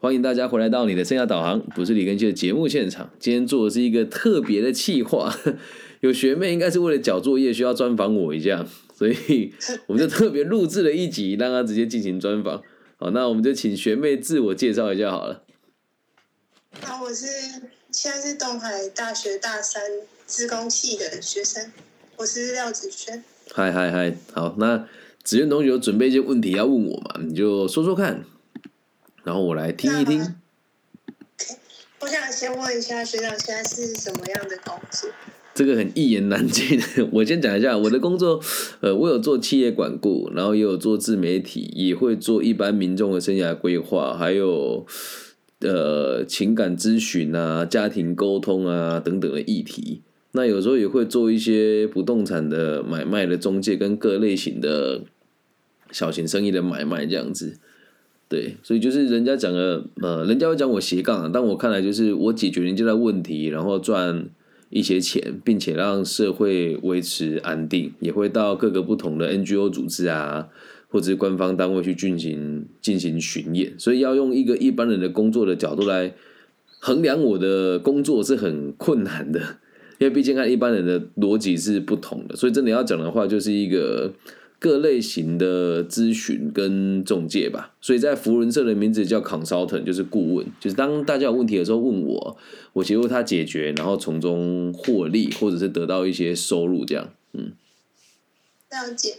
欢迎大家回来到你的生涯导航，不是李根基的节目现场。今天做的是一个特别的企划，有学妹应该是为了交作业需要专访我一下，所以我们就特别录制了一集，让她直接进行专访。好，那我们就请学妹自我介绍一下好了。好，我是现在是东海大学大三资工系的学生，我是廖子轩。嗨嗨嗨，好，那子轩同学有准备一些问题要问我嘛？你就说说看。然后我来听一听。我想先问一下学长，现在是什么样的工作？这个很一言难尽。我先讲一下我的工作，呃，我有做企业管顾，然后也有做自媒体，也会做一般民众的生涯规划，还有呃情感咨询啊、家庭沟通啊等等的议题。那有时候也会做一些不动产的买卖的中介，跟各类型的小型生意的买卖这样子。对，所以就是人家讲的，呃，人家会讲我斜杠，但我看来就是我解决人家的问题，然后赚一些钱，并且让社会维持安定，也会到各个不同的 NGO 组织啊，或者是官方单位去进行进行巡演，所以要用一个一般人的工作的角度来衡量我的工作是很困难的，因为毕竟看一般人的逻辑是不同的，所以真的要讲的话，就是一个。各类型的咨询跟中介吧，所以在福伦社的名字叫 consultant，就是顾问，就是当大家有问题的时候问我，我协助他解决，然后从中获利或者是得到一些收入，这样，嗯。了解。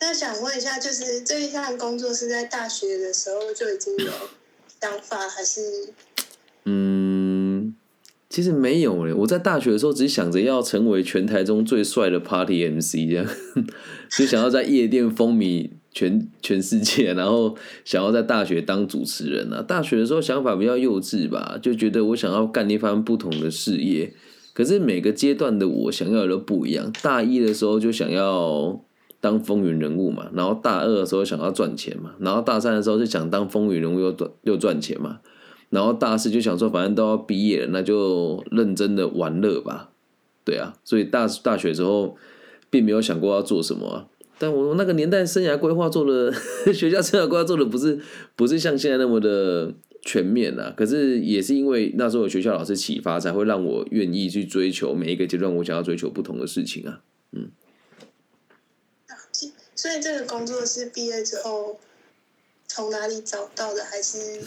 那想问一下，就是这一项工作是在大学的时候就已经有想法，还是？嗯。其实没有嘞，我在大学的时候只想着要成为全台中最帅的 Party MC，这样就想要在夜店风靡全 全世界，然后想要在大学当主持人啊。大学的时候想法比较幼稚吧，就觉得我想要干一番不同的事业。可是每个阶段的我想要的不一样。大一的时候就想要当风云人物嘛，然后大二的时候想要赚钱嘛，然后大三的时候就想当风云人物又赚又赚钱嘛。然后大四就想说，反正都要毕业了，那就认真的玩乐吧，对啊，所以大大学之后并没有想过要做什么啊。但我那个年代生涯规划做的，学校生涯规划做的不是不是像现在那么的全面啊。可是也是因为那时候有学校老师启发，才会让我愿意去追求每一个阶段我想要追求不同的事情啊。嗯。所以这个工作是毕业之后。从哪里找到的？还是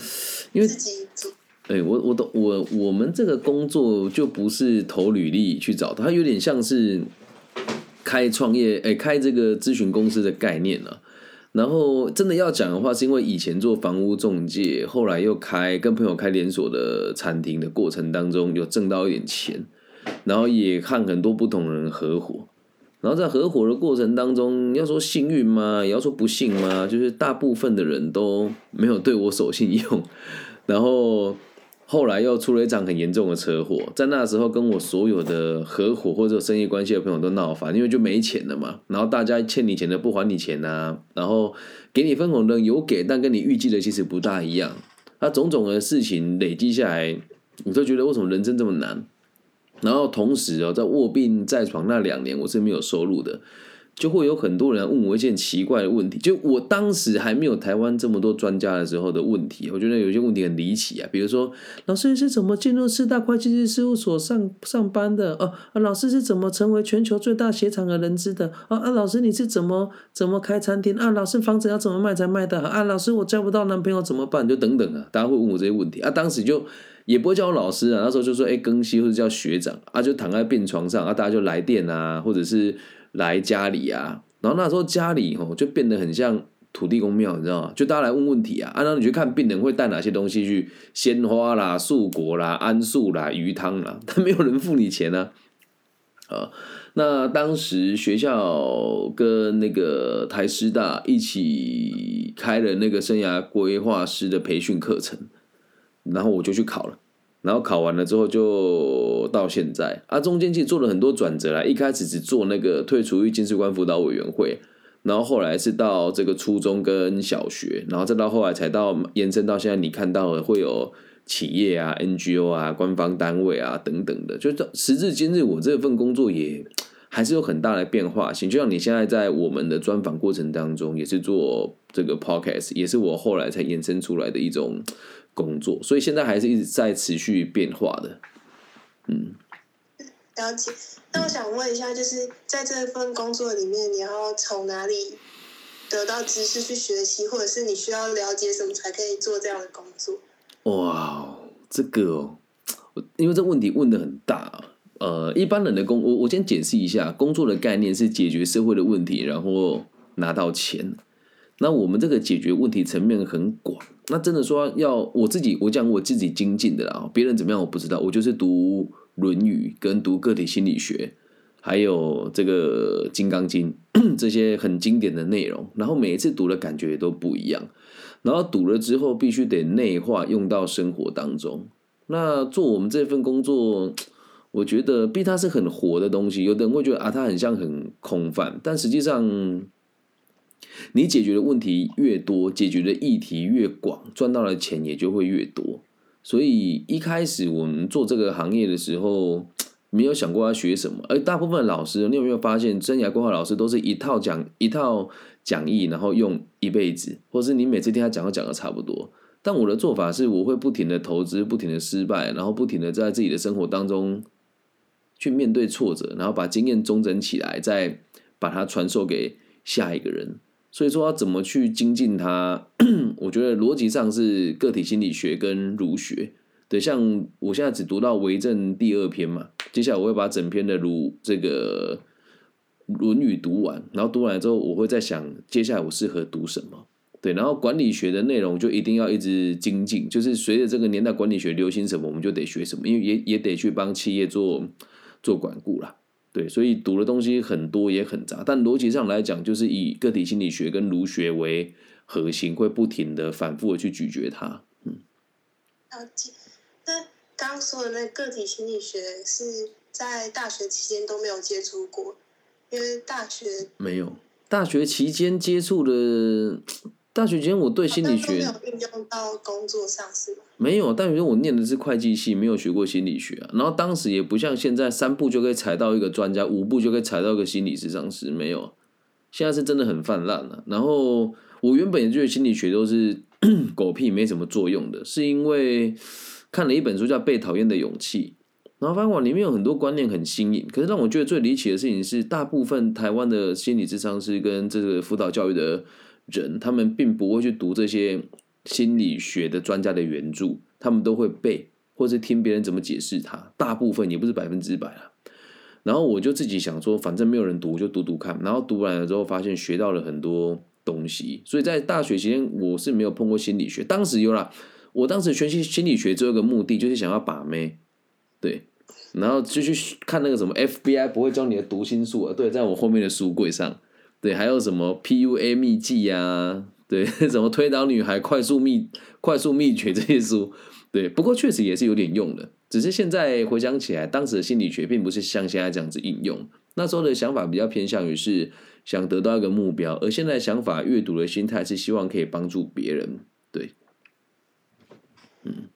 因为自己做？哎，我我都我我们这个工作就不是投履历去找的，它有点像是开创业，哎，开这个咨询公司的概念啊。然后真的要讲的话，是因为以前做房屋中介，后来又开跟朋友开连锁的餐厅的过程当中，有挣到一点钱，然后也看很多不同人合伙。然后在合伙的过程当中，要说幸运吗？也要说不幸吗？就是大部分的人都没有对我守信用。然后后来又出了一场很严重的车祸，在那时候跟我所有的合伙或者生意关系的朋友都闹翻，因为就没钱了嘛。然后大家欠你钱的不还你钱呐，然后给你分红的有给，但跟你预计的其实不大一样。那种种的事情累积下来，我都觉得为什么人生这么难？然后同时哦，在卧病在床那两年，我是没有收入的，就会有很多人问我一件奇怪的问题。就我当时还没有台湾这么多专家的时候的问题，我觉得有些问题很离奇啊。比如说，老师是怎么进入四大会计师事务所上上班的？哦，啊，老师是怎么成为全球最大鞋厂的人资的？啊啊，老师你是怎么怎么开餐厅？啊，老师房子要怎么卖才卖得好？啊，老师我交不到男朋友怎么办？就等等啊，大家会问我这些问题啊。当时就。也不会叫我老师啊，那时候就说哎，更新或者叫学长啊，就躺在病床上啊，大家就来电啊，或者是来家里啊，然后那时候家里哦就变得很像土地公庙，你知道吗？就大家来问问题啊，然后你去看病人会带哪些东西去，鲜花啦、素果啦、桉树啦、鱼汤啦，但没有人付你钱呢。啊，那当时学校跟那个台师大一起开了那个生涯规划师的培训课程。然后我就去考了，然后考完了之后就到现在啊，中间其实做了很多转折啦。一开始只做那个退出于金士官辅导委员会，然后后来是到这个初中跟小学，然后再到后来才到延伸到现在，你看到的会有企业啊、NGO 啊、官方单位啊等等的。就时至今日，我这份工作也还是有很大的变化性。就像你现在在我们的专访过程当中，也是做这个 podcast，也是我后来才延伸出来的一种。工作，所以现在还是一直在持续变化的。嗯，了解。那我想问一下，就是在这份工作里面，你要从哪里得到知识去学习，或者是你需要了解什么才可以做这样的工作？哇，这个哦，因为这问题问的很大。啊呃，一般人的工，我我先解释一下，工作的概念是解决社会的问题，然后拿到钱。那我们这个解决问题层面很广。那真的说要我自己，我讲我自己精进的啦，别人怎么样我不知道。我就是读《论语》跟读个体心理学，还有这个《金刚经》这些很经典的内容。然后每一次读的感觉都不一样。然后读了之后，必须得内化用到生活当中。那做我们这份工作。我觉得，毕它是很活的东西。有的人会觉得啊，它很像很空泛，但实际上，你解决的问题越多，解决的议题越广，赚到的钱也就会越多。所以一开始我们做这个行业的时候，没有想过要学什么。而大部分老师，你有没有发现，生涯规划老师都是一套讲一套讲义，然后用一辈子，或是你每次听他讲都讲的差不多。但我的做法是，我会不停的投资，不停的失败，然后不停的在自己的生活当中。去面对挫折，然后把经验中整起来，再把它传授给下一个人。所以说，要怎么去精进它？我觉得逻辑上是个体心理学跟儒学。对，像我现在只读到为政第二篇嘛，接下来我会把整篇的儒这个《论语》读完，然后读完之后，我会在想接下来我适合读什么。对，然后管理学的内容就一定要一直精进，就是随着这个年代管理学流行什么，我们就得学什么，因为也也得去帮企业做。做管顾啦，对，所以读的东西很多也很杂，但逻辑上来讲，就是以个体心理学跟儒学为核心，会不停的反复的去咀嚼它。嗯，了解。那刚说的那个体心理学是在大学期间都没有接触过，因为大学没有，大学期间接触的。大学期间，我对心理学没有运用到工作上是吗？没有，大学我念的是会计系，没有学过心理学啊。然后当时也不像现在三步就可以踩到一个专家，五步就可以踩到一个心理咨商师，没有。现在是真的很泛滥了。然后我原本也觉得心理学都是 狗屁，没什么作用的，是因为看了一本书叫《被讨厌的勇气》，然后发现里面有很多观念很新颖。可是让我觉得最离奇的事情是，大部分台湾的心理智商师跟这个辅导教育的。人他们并不会去读这些心理学的专家的原著，他们都会背或是听别人怎么解释它。大部分也不是百分之百啊。然后我就自己想说，反正没有人读，就读读看。然后读完了之后，发现学到了很多东西。所以在大学期间，我是没有碰过心理学。当时有啦，我当时学习心理学只有一个目的，就是想要把妹。对，然后就去看那个什么 FBI 不会教你的读心术啊。对，在我后面的书柜上。对，还有什么 PUA 秘籍呀？对，什么推倒女孩快速秘快速秘诀这些书？对，不过确实也是有点用的。只是现在回想起来，当时的心理学并不是像现在这样子应用。那时候的想法比较偏向于是想得到一个目标，而现在想法阅读的心态是希望可以帮助别人。对，嗯。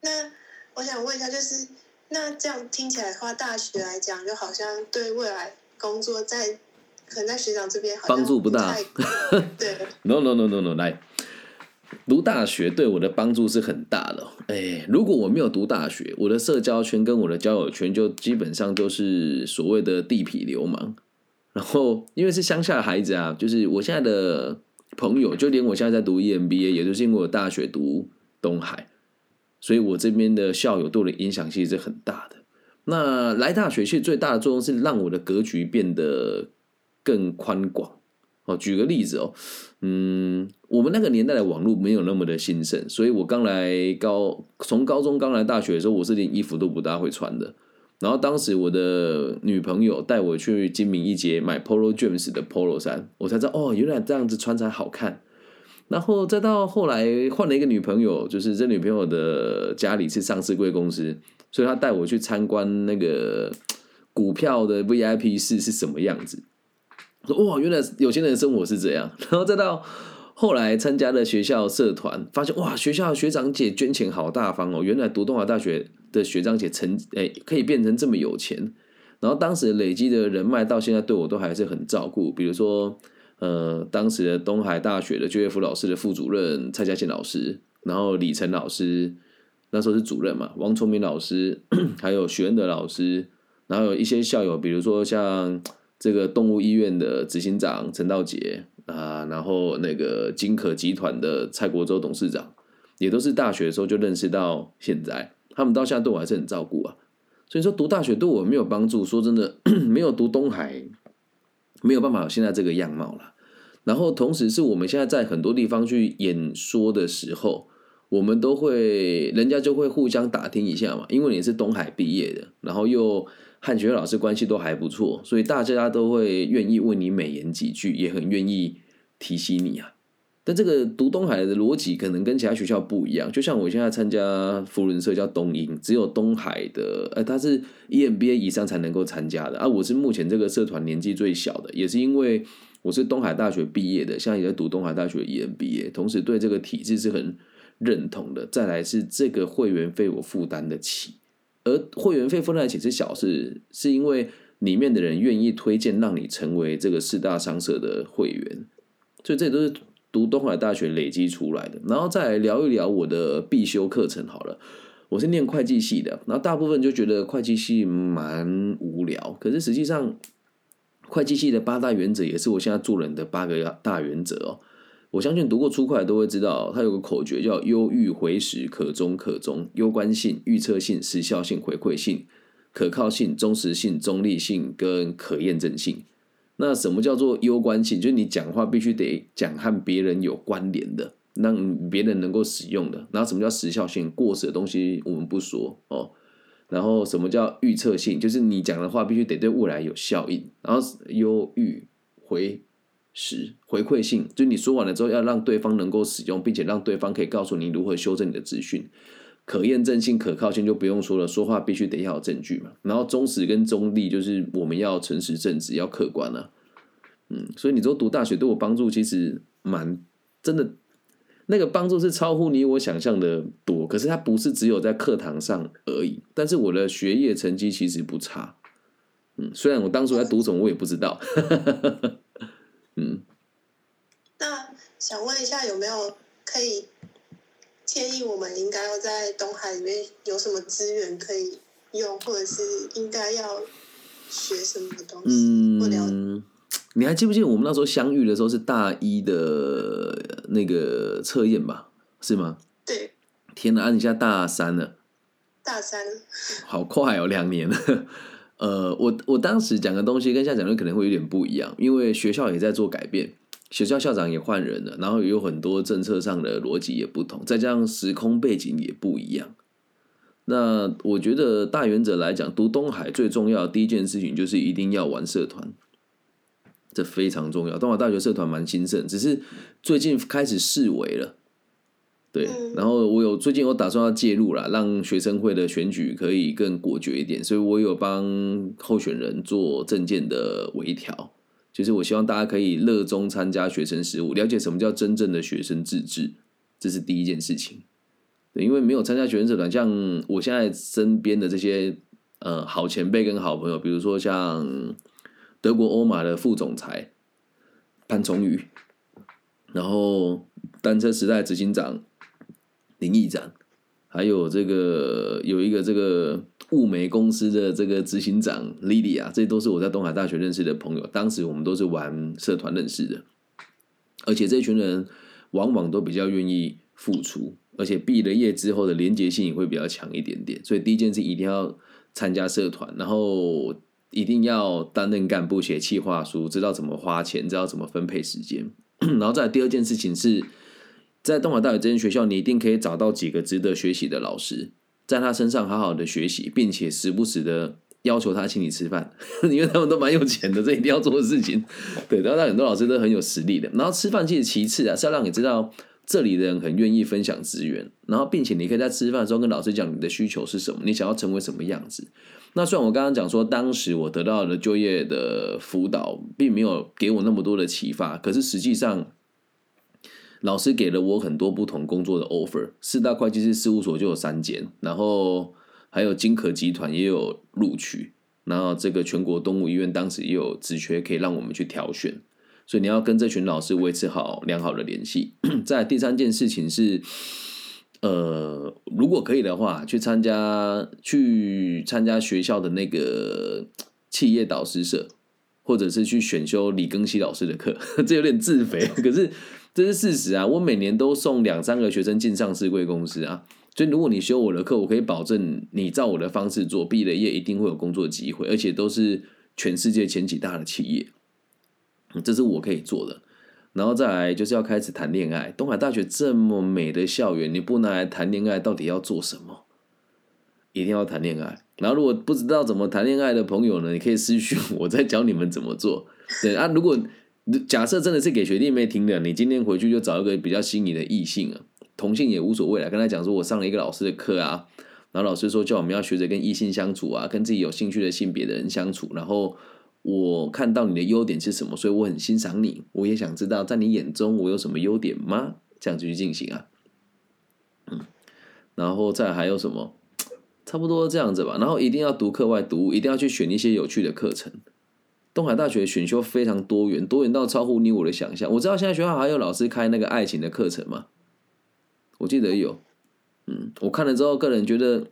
那我想问一下，就是那这样听起来的话，大学来讲，就好像对未来工作在。可能在学长这边帮助不大，对。No no no no no，来读大学对我的帮助是很大的。哎，如果我没有读大学，我的社交圈跟我的交友圈就基本上都是所谓的地痞流氓。然后因为是乡下的孩子啊，就是我现在的朋友，就连我现在在读 EMBA，也就是因为我大学读东海，所以我这边的校友对我的影响其实是很大的。那来大学其实最大的作用是让我的格局变得。更宽广哦，举个例子哦，嗯，我们那个年代的网络没有那么的兴盛，所以我刚来高，从高中刚来大学的时候，我是连衣服都不大会穿的。然后当时我的女朋友带我去金明一街买 Polo James 的 Polo 衫，我才知道哦，原来这样子穿才好看。然后再到后来换了一个女朋友，就是这女朋友的家里是上市贵公司，所以她带我去参观那个股票的 VIP 室是什么样子。说哇，原来有钱人的生活是这样。然后再到后来参加了学校社团，发现哇，学校学长姐捐钱好大方哦。原来读东华大学的学长姐成哎可以变成这么有钱。然后当时累积的人脉到现在对我都还是很照顾。比如说呃，当时的东海大学的就业辅老师的副主任蔡嘉庆老师，然后李晨老师那时候是主任嘛，王崇明老师，还有许恩德老师，然后有一些校友，比如说像这个动物医院的执行长陈道杰啊，然后那个金可集团的蔡国洲董事长，也都是大学的时候就认识到现在，他们到现在对我还是很照顾啊。所以说读大学对我没有帮助，说真的，没有读东海，没有办法现在这个样貌了。然后同时是我们现在在很多地方去演说的时候，我们都会人家就会互相打听一下嘛，因为你是东海毕业的，然后又和学校老师关系都还不错，所以大家都会愿意问你美言几句，也很愿意提携你啊。但这个读东海的逻辑可能跟其他学校不一样，就像我现在参加福伦社叫东英，只有东海的，呃，他是 EMBA 以上才能够参加的啊。我是目前这个社团年纪最小的，也是因为我是东海大学毕业的，现在也在读东海大学 EMBA，同时对这个体制是很认同的。再来是这个会员费我负担得起，而会员费负担得起是小事，是因为里面的人愿意推荐让你成为这个四大商社的会员，所以这都是。读东海大学累积出来的，然后再来聊一聊我的必修课程好了。我是念会计系的，然后大部分就觉得会计系蛮无聊，可是实际上会计系的八大原则也是我现在做人的八个大原则哦。我相信读过初会都会知道，它有个口诀叫忧郁回时可中可中，攸关性、预测性、时效性、回馈性、可靠性、忠实性、中立性跟可验证性。那什么叫做攸关性？就是你讲话必须得讲和别人有关联的，让别人能够使用的。然后什么叫时效性？过时的东西我们不说哦。然后什么叫预测性？就是你讲的话必须得对未来有效应。然后忧郁回时回馈性，就你说完了之后要让对方能够使用，并且让对方可以告诉你如何修正你的资讯。可验证性、可靠性就不用说了，说话必须得要有证据嘛。然后忠实跟中立，就是我们要诚实正直，要客观啊。嗯，所以你说读大学对我帮助其实蛮真的，那个帮助是超乎你我想象的多。可是它不是只有在课堂上而已，但是我的学业成绩其实不差。嗯，虽然我当初在读什么我也不知道。嗯，那想问一下有没有可以？建议我们应该要在东海里面有什么资源可以用，或者是应该要学什么东西？嗯，你还记不记得我们那时候相遇的时候是大一的那个测验吧？是吗？对。天哪，你现在大三了。大三。好快哦，两年了。呃，我我当时讲的东西跟现在讲的可能会有点不一样，因为学校也在做改变。学校校长也换人了，然后也有很多政策上的逻辑也不同，再加上时空背景也不一样。那我觉得大原则来讲，读东海最重要的第一件事情就是一定要玩社团，这非常重要。东海大学社团蛮兴盛，只是最近开始示威了。对，然后我有最近我打算要介入了，让学生会的选举可以更果决一点，所以我有帮候选人做证件的微调。就是我希望大家可以热衷参加学生事务，了解什么叫真正的学生自治，这是第一件事情。对，因为没有参加学生社团，像我现在身边的这些呃好前辈跟好朋友，比如说像德国欧马的副总裁潘崇宇，然后单车时代执行长林议长，还有这个有一个这个。物美公司的这个执行长 Lily 啊这都是我在东海大学认识的朋友。当时我们都是玩社团认识的，而且这群人往往都比较愿意付出，而且毕了业之后的连结性也会比较强一点点。所以第一件事一定要参加社团，然后一定要担任干部、写企划书，知道怎么花钱，知道怎么分配时间。然后再第二件事情是在东海大学这间学校，你一定可以找到几个值得学习的老师。在他身上好好的学习，并且时不时的要求他请你吃饭，因为他们都蛮有钱的，这一定要做的事情。对，然后很多老师都很有实力的。然后吃饭其实其次啊，是要让你知道这里的人很愿意分享资源，然后并且你可以在吃饭的时候跟老师讲你的需求是什么，你想要成为什么样子。那虽然我刚刚讲说，当时我得到的就业的辅导并没有给我那么多的启发，可是实际上。老师给了我很多不同工作的 offer，四大会计师事务所就有三间，然后还有金可集团也有录取，然后这个全国动物医院当时也有职缺可以让我们去挑选，所以你要跟这群老师维持好良好的联系。在第三件事情是，呃，如果可以的话，去参加去参加学校的那个企业导师社，或者是去选修李庚希老师的课，这有点自肥，可是这是事实啊。我每年都送两三个学生进上市贵公司啊，所以如果你修我的课，我可以保证你照我的方式做，毕了业一定会有工作机会，而且都是全世界前几大的企业，这是我可以做的。然后再来就是要开始谈恋爱。东海大学这么美的校园，你不拿来谈恋爱，到底要做什么？一定要谈恋爱。然后如果不知道怎么谈恋爱的朋友呢，你可以私讯我，再教你们怎么做。对啊，如果假设真的是给学弟妹听的，你今天回去就找一个比较心仪的异性啊，同性也无所谓了。跟他讲说，我上了一个老师的课啊，然后老师说叫我们要学着跟异性相处啊，跟自己有兴趣的性别的人相处，然后。我看到你的优点是什么，所以我很欣赏你。我也想知道，在你眼中我有什么优点吗？这样子去进行啊，嗯，然后再还有什么？差不多这样子吧。然后一定要读课外读物，一定要去选一些有趣的课程。东海大学选修非常多元，多元到超乎你我的想象。我知道现在学校还有老师开那个爱情的课程吗？我记得有，嗯，我看了之后，个人觉得。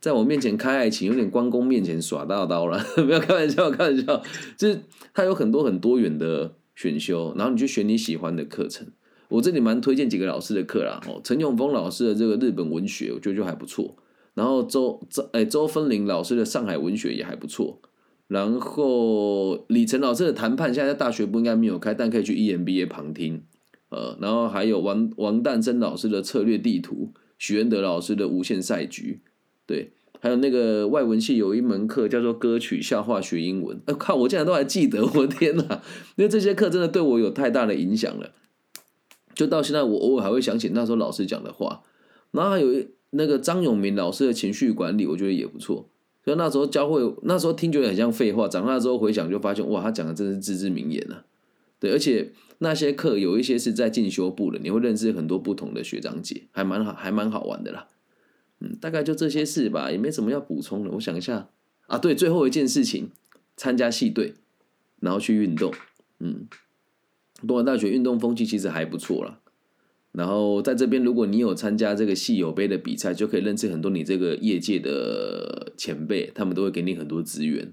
在我面前开爱情，有点关公面前耍大刀了。不要开玩笑，开玩笑，就是他有很多很多元的选修，然后你就选你喜欢的课程。我这里蛮推荐几个老师的课啦，哦，陈永峰老师的这个日本文学，我觉得就还不错。然后周周哎周芬玲老师的上海文学也还不错。然后李晨老师的谈判，现在大学部应该没有开，但可以去 EMBA 旁听。呃，然后还有王王诞生老师的策略地图，许恩德老师的无限赛局。对，还有那个外文系有一门课叫做歌曲笑话学英文，哎靠，我竟然都还记得，我天哪！因为这些课真的对我有太大的影响了，就到现在我偶尔还会想起那时候老师讲的话。然后还有一那个张永明老师的情绪管理，我觉得也不错。所以那时候教会，那时候听觉得很像废话，长大之后回想就发现，哇，他讲的真是字字名言啊！对，而且那些课有一些是在进修部的，你会认识很多不同的学长姐，还蛮好，还蛮好玩的啦。嗯，大概就这些事吧，也没什么要补充的。我想一下啊，对，最后一件事情，参加系队，然后去运动。嗯，东莞大学运动风气其实还不错啦。然后在这边，如果你有参加这个系友杯的比赛，就可以认识很多你这个业界的前辈，他们都会给你很多资源。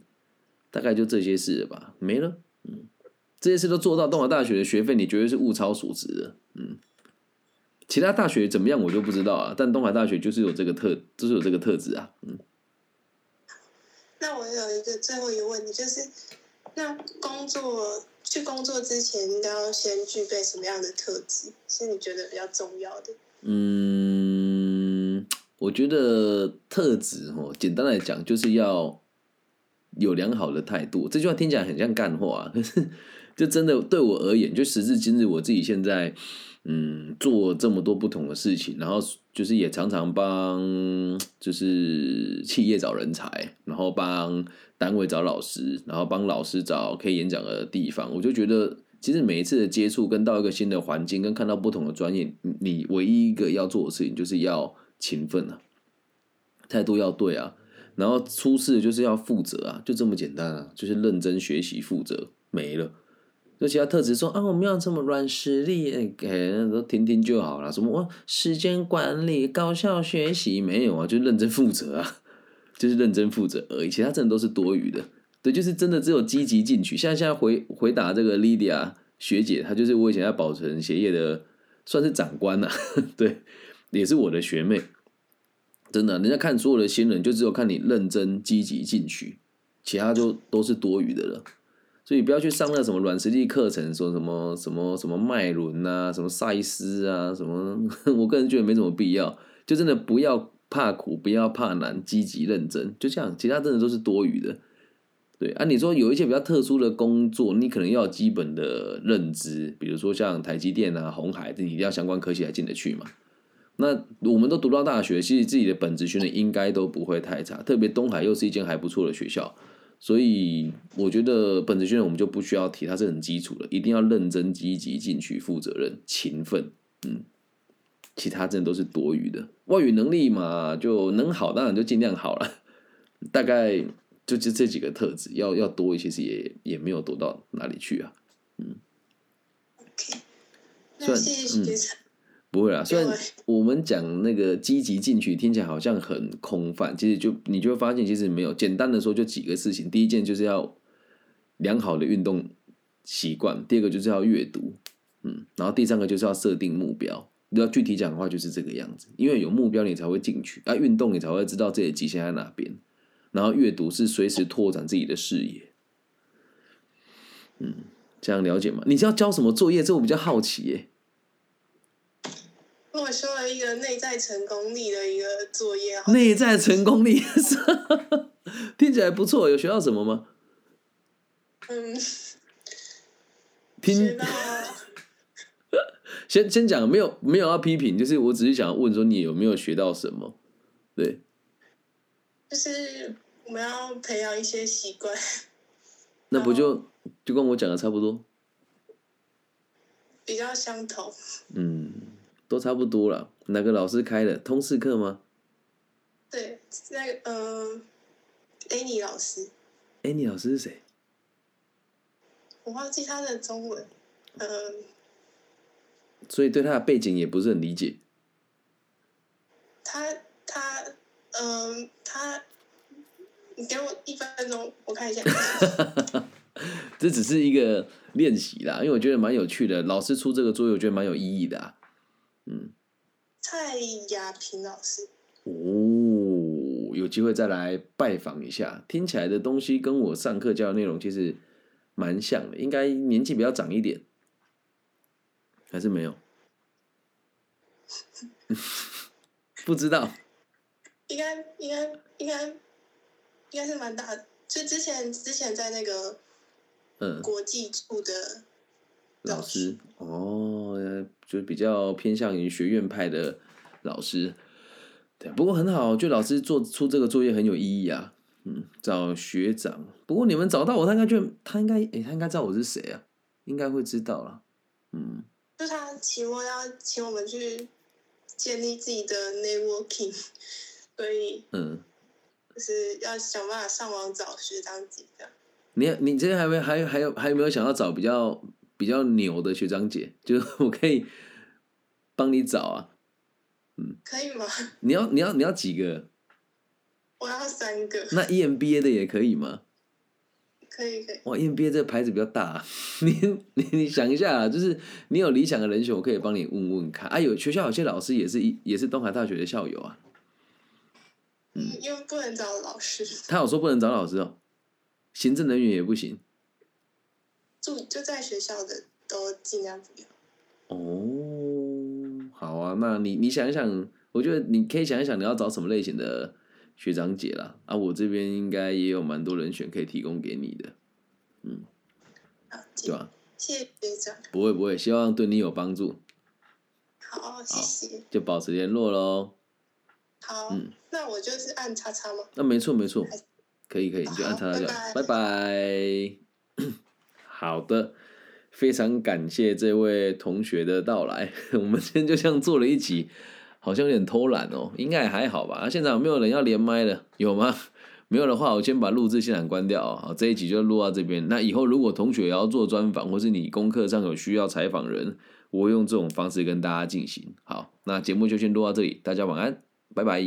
大概就这些事了吧，没了。嗯，这些事都做到，东莞大学的学费你绝对是物超所值的。嗯。其他大学怎么样，我就不知道啊。但东海大学就是有这个特，就是有这个特质啊。嗯。那我有一个最后一个问题，就是那工作去工作之前，应该要先具备什么样的特质？是你觉得比较重要的？嗯，我觉得特质哦，简单来讲，就是要有良好的态度。这句话听起来很像干话，可是就真的对我而言，就时至今日，我自己现在。嗯，做这么多不同的事情，然后就是也常常帮，就是企业找人才，然后帮单位找老师，然后帮老师找可以演讲的地方。我就觉得，其实每一次的接触，跟到一个新的环境，跟看到不同的专业，你唯一一个要做的事情，就是要勤奋啊，态度要对啊，然后出事就是要负责啊，就这么简单啊，就是认真学习、负责，没了。就其他特质说啊，我们要这么软实力，给都听听就好了。什么时间管理、高效学习没有啊？就认真负责啊，就是认真负责而已。其他真的都是多余的。对，就是真的只有积极进取。像现在回回答这个 Lydia 学姐，她就是我以前在保存协业的，算是长官呐。对，也是我的学妹。真的，人家看所有的新人，就只有看你认真积极进取，其他就都是多余的了。所以不要去上那什么软实力课程，说什么什么什么脉轮啊，什么赛斯啊，什么，我个人觉得没什么必要。就真的不要怕苦，不要怕难，积极认真，就这样。其他真的都是多余的。对啊，你说有一些比较特殊的工作，你可能要基本的认知，比如说像台积电啊、红海，这一定要相关科技才进得去嘛。那我们都读到大学，其实自己的本职训练应该都不会太差，特别东海又是一间还不错的学校。所以我觉得本职训练我们就不需要提，它是很基础的，一定要认真、积极进取、负责任、勤奋，嗯，其他真的都是多余的。外语能力嘛，就能好当然就尽量好了，大概就就这几个特质，要要多一些，其实也也没有多到哪里去啊，嗯。OK，那谢谢学长。不会啦，虽然我们讲那个积极进取听起来好像很空泛，其实就你就会发现其实没有。简单的说，就几个事情。第一件就是要良好的运动习惯，第二个就是要阅读，嗯，然后第三个就是要设定目标。要具体讲的话，就是这个样子。因为有目标，你才会进取；啊，运动你才会知道自己的极限在哪边。然后阅读是随时拓展自己的视野。嗯，这样了解吗？你知道交什么作业？这我比较好奇耶、我说了一个内在成功力的一个作业，好内在成功力 听起来不错，有学到什么吗？嗯，学听到先先讲，没有没有要批评，就是我只是想问说你有没有学到什么？对，就是我们要培养一些习惯，那不就就跟我讲的差不多，比较相同。嗯，都差不多了。哪个老师开的通识课吗？对，那个嗯，Annie 老师，哎，你老师是谁？我忘记他的中文，嗯，所以对他的背景也不是很理解。他他嗯他，你给我一分钟，我看一下。这只是一个练习啦，因为我觉得蛮有趣的。老师出这个作业，我觉得蛮有意义的、啊。蔡雅萍老师，哦，有机会再来拜访一下。听起来的东西跟我上课教的内容其实蛮像的，应该年纪比较长一点，还是没有？不知道。应该应该应该应该是蛮大的，就之前之前在那个嗯，国际处的老师哦，呃就比较偏向于学院派的老师。对，不过很好，就老师做出这个作业很有意义啊。嗯，找学长。不过你们找到我，他应该就他应该诶、他应该知道我是谁啊，应该会知道了。嗯，就他期末要请我们去建立自己的 networking，所以嗯，就是要想办法上网找学长姐这样。你你这边还没还还有还有没有想要找比较比较牛的学长姐？就是我可以帮你找啊。嗯可以吗？你要你要你要几个？我要三个，那 E EMBA 的也可以吗？可以可以。哇，EMBA 这个牌子比较大，你你你想一下啊，就是你有理想的人选，我可以帮你问问看。啊，有学校有些老师也是一也是东海大学的校友啊，嗯，因为不能找老师，他有说不能找老师哦，行政人员也不行住就在学校的都尽量不要。哦。好啊，那你你想一想，我觉得你可以想一想你要找什么类型的学长姐啦。啊，我这边应该也有蛮多人选可以提供给你的，嗯，对吧？谢谢学长。不会不会，希望对你有帮助，好，谢谢。就保持联络喽。好，嗯那我就是按叉叉吗？那没错没错，可以可以，你就按好他的拜拜拜拜。好的，非常感谢这位同学的到来。我们今天就像做了一集，好像有点偷懒哦，应该也还好吧。现场有没有人要连麦的？有吗？没有的话，我先把录制现场关掉哦。这一集就录到这边。那以后如果同学也要做专访，或是你功课上有需要采访人，我会用这种方式跟大家进行。好，那节目就先录到这里，大家晚安，拜拜。